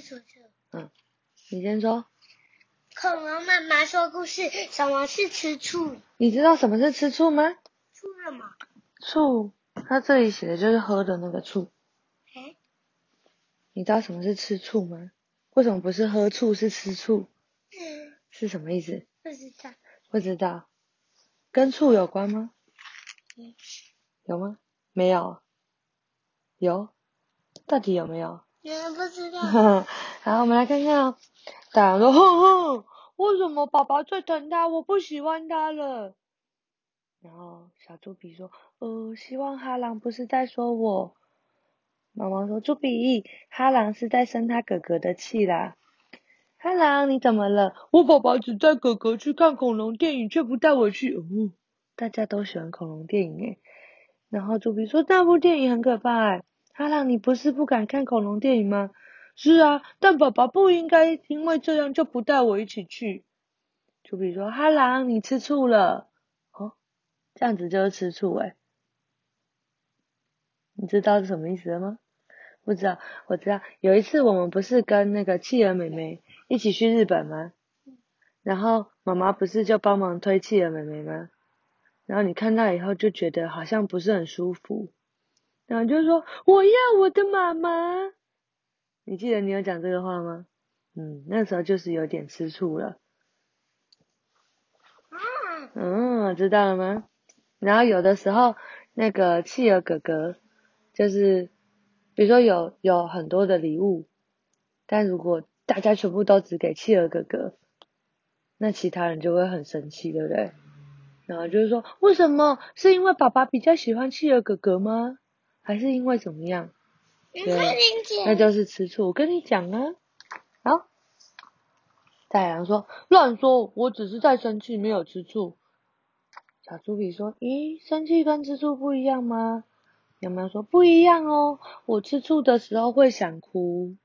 是楚楚。嗯，你先说。恐龙妈妈说故事，什么是吃醋？你知道什么是吃醋吗？醋什么？醋，它这里写的就是喝的那个醋。哎，你知道什么是吃醋吗？为什么不是喝醋，是吃醋？嗯，是什么意思？不知道。不知道。跟醋有关吗？嗯，有吗？没有。有？到底有没有？你们不知道。好，我们来看看哦。大狼说：“哼哼，为什么爸爸最疼他？我不喜欢他了。”然后小猪比说：“呃，希望哈狼不是在说我。”妈妈说：“猪比，哈狼是在生他哥哥的气啦。”哈狼，你怎么了？我爸爸只带哥哥去看恐龙电影，却不带我去。哦，大家都喜欢恐龙电影诶。然后猪比说：“那部电影很可怕。”哈狼，你不是不敢看恐龙电影吗？是啊，但爸爸不应该因为这样就不带我一起去。就比如说，哈狼，你吃醋了，哦，这样子就是吃醋哎，你知道是什么意思了吗？不知道，我知道，有一次我们不是跟那个企鹅妹妹一起去日本吗？然后妈妈不是就帮忙推企鹅妹妹吗？然后你看到以后就觉得好像不是很舒服，然后就说我要我的妈妈。你记得你有讲这个话吗？嗯，那时候就是有点吃醋了。嗯，知道了吗？然后有的时候，那个企鹅哥哥，就是比如说有有很多的礼物，但如果大家全部都只给企鹅哥哥，那其他人就会很生气，对不对？然后就是说，为什么？是因为爸爸比较喜欢企鹅哥哥吗？还是因为怎么样？对，那就是吃醋。我跟你讲啊，好。太阳说：“乱说，我只是在生气，没有吃醋。”小猪比说：“咦，生气跟吃醋不一样吗？”有没有说不一样哦？我吃醋的时候会想哭。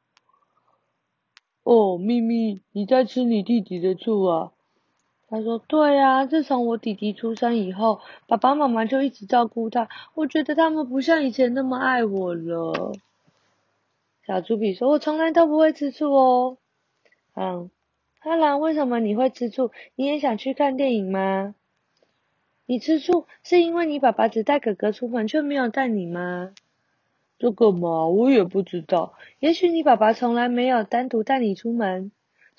哦，咪咪，你在吃你弟弟的醋啊？他说：“对啊，自从我弟弟出生以后，爸爸妈妈就一直照顾他，我觉得他们不像以前那么爱我了。”小猪比说：“我从来都不会吃醋哦。”嗯，哈兰，为什么你会吃醋？你也想去看电影吗？你吃醋是因为你爸爸只带哥哥出门，却没有带你吗？这个嘛，我也不知道。也许你爸爸从来没有单独带你出门。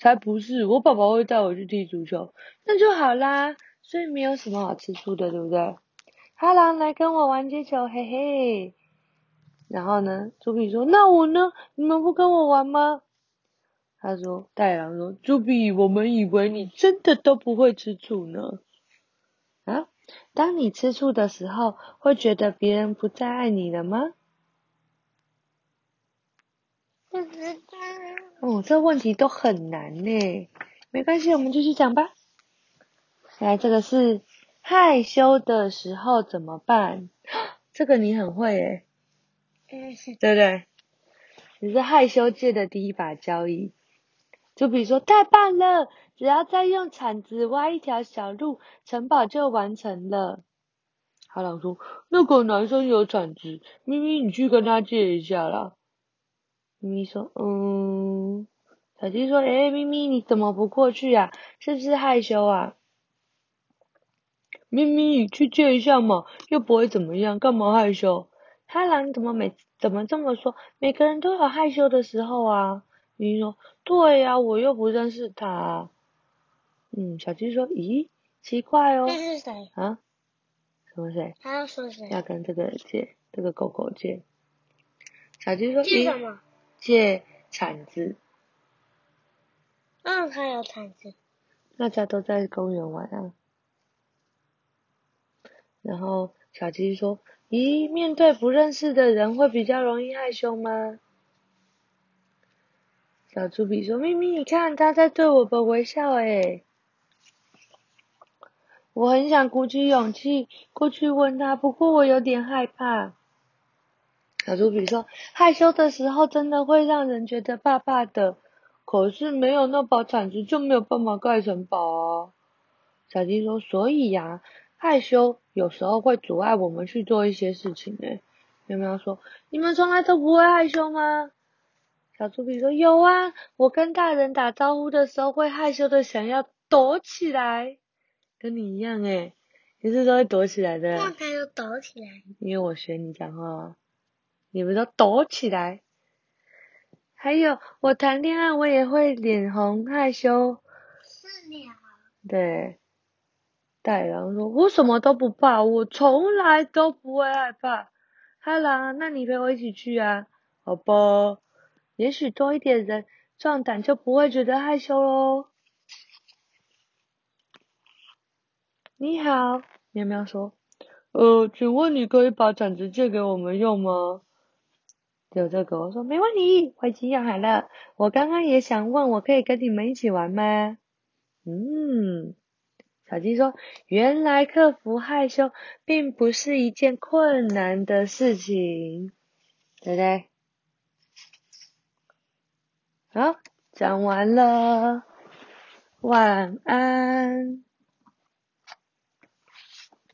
才不是，我爸爸会带我去踢足球，那就好啦。所以没有什么好吃醋的，对不对？哈狼，来跟我玩接球，嘿嘿。然后呢，猪比说：“那我呢？你们不跟我玩吗？”他说：“太狼说，猪比，我们以为你真的都不会吃醋呢。啊，当你吃醋的时候，会觉得别人不再爱你了吗？”不知道。哦，这问题都很难呢。没关系，我们继续讲吧。来，这个是害羞的时候怎么办？这个你很会诶。对不对？你是害羞界的第一把交椅。就比如说，太棒了，只要再用铲子挖一条小路，城堡就完成了。哈狼说：“那个男生有铲子，咪咪，你去跟他借一下啦。”咪咪说：“嗯。”小鸡说：“哎，咪咪，你怎么不过去啊？是不是害羞啊？”咪咪，去借一下嘛，又不会怎么样，干嘛害羞？哈兰怎么每怎么这么说？每个人都有害羞的时候啊。咪咪说：“对呀，我又不认识他。”嗯，小鸡说：“咦，奇怪哦。”这是谁？啊？什么谁？他要说谁？要跟这个借，这个狗狗借。小鸡说：“借什么？借铲子。”嗯，他有铲子。大家都在公园玩啊。然后小鸡说。咦，面对不认识的人会比较容易害羞吗？小猪比说：“咪咪，你看他在对我们微笑诶。”我很想鼓起勇气过去问他，不过我有点害怕。小猪比说：“害羞的时候真的会让人觉得怕怕的，可是没有那把铲子就没有办法盖城堡啊。”小鸡说：“所以呀。”害羞有时候会阻碍我们去做一些事情诶。喵喵说：“你们从来都不会害羞吗？”小猪比说有啊，我跟大人打招呼的时候会害羞的想要躲起来，跟你一样诶，你是都会躲起来的。那他就躲起来。因为我学你讲话，你们都躲起来。还有我谈恋爱我也会脸红害羞。是鸟。对。大狼说：“我什么都不怕，我从来都不会害怕。”哈狼，那你陪我一起去啊？好吧，也许多一点人壮胆就不会觉得害羞喽。你好，喵喵说：“呃，请问你可以把铲子借给我们用吗？”有这个，我说没问题，我已经用好了。我刚刚也想问，我可以跟你们一起玩吗？嗯。小鸡说：“原来克服害羞并不是一件困难的事情，对不对？”好，讲完了，晚安。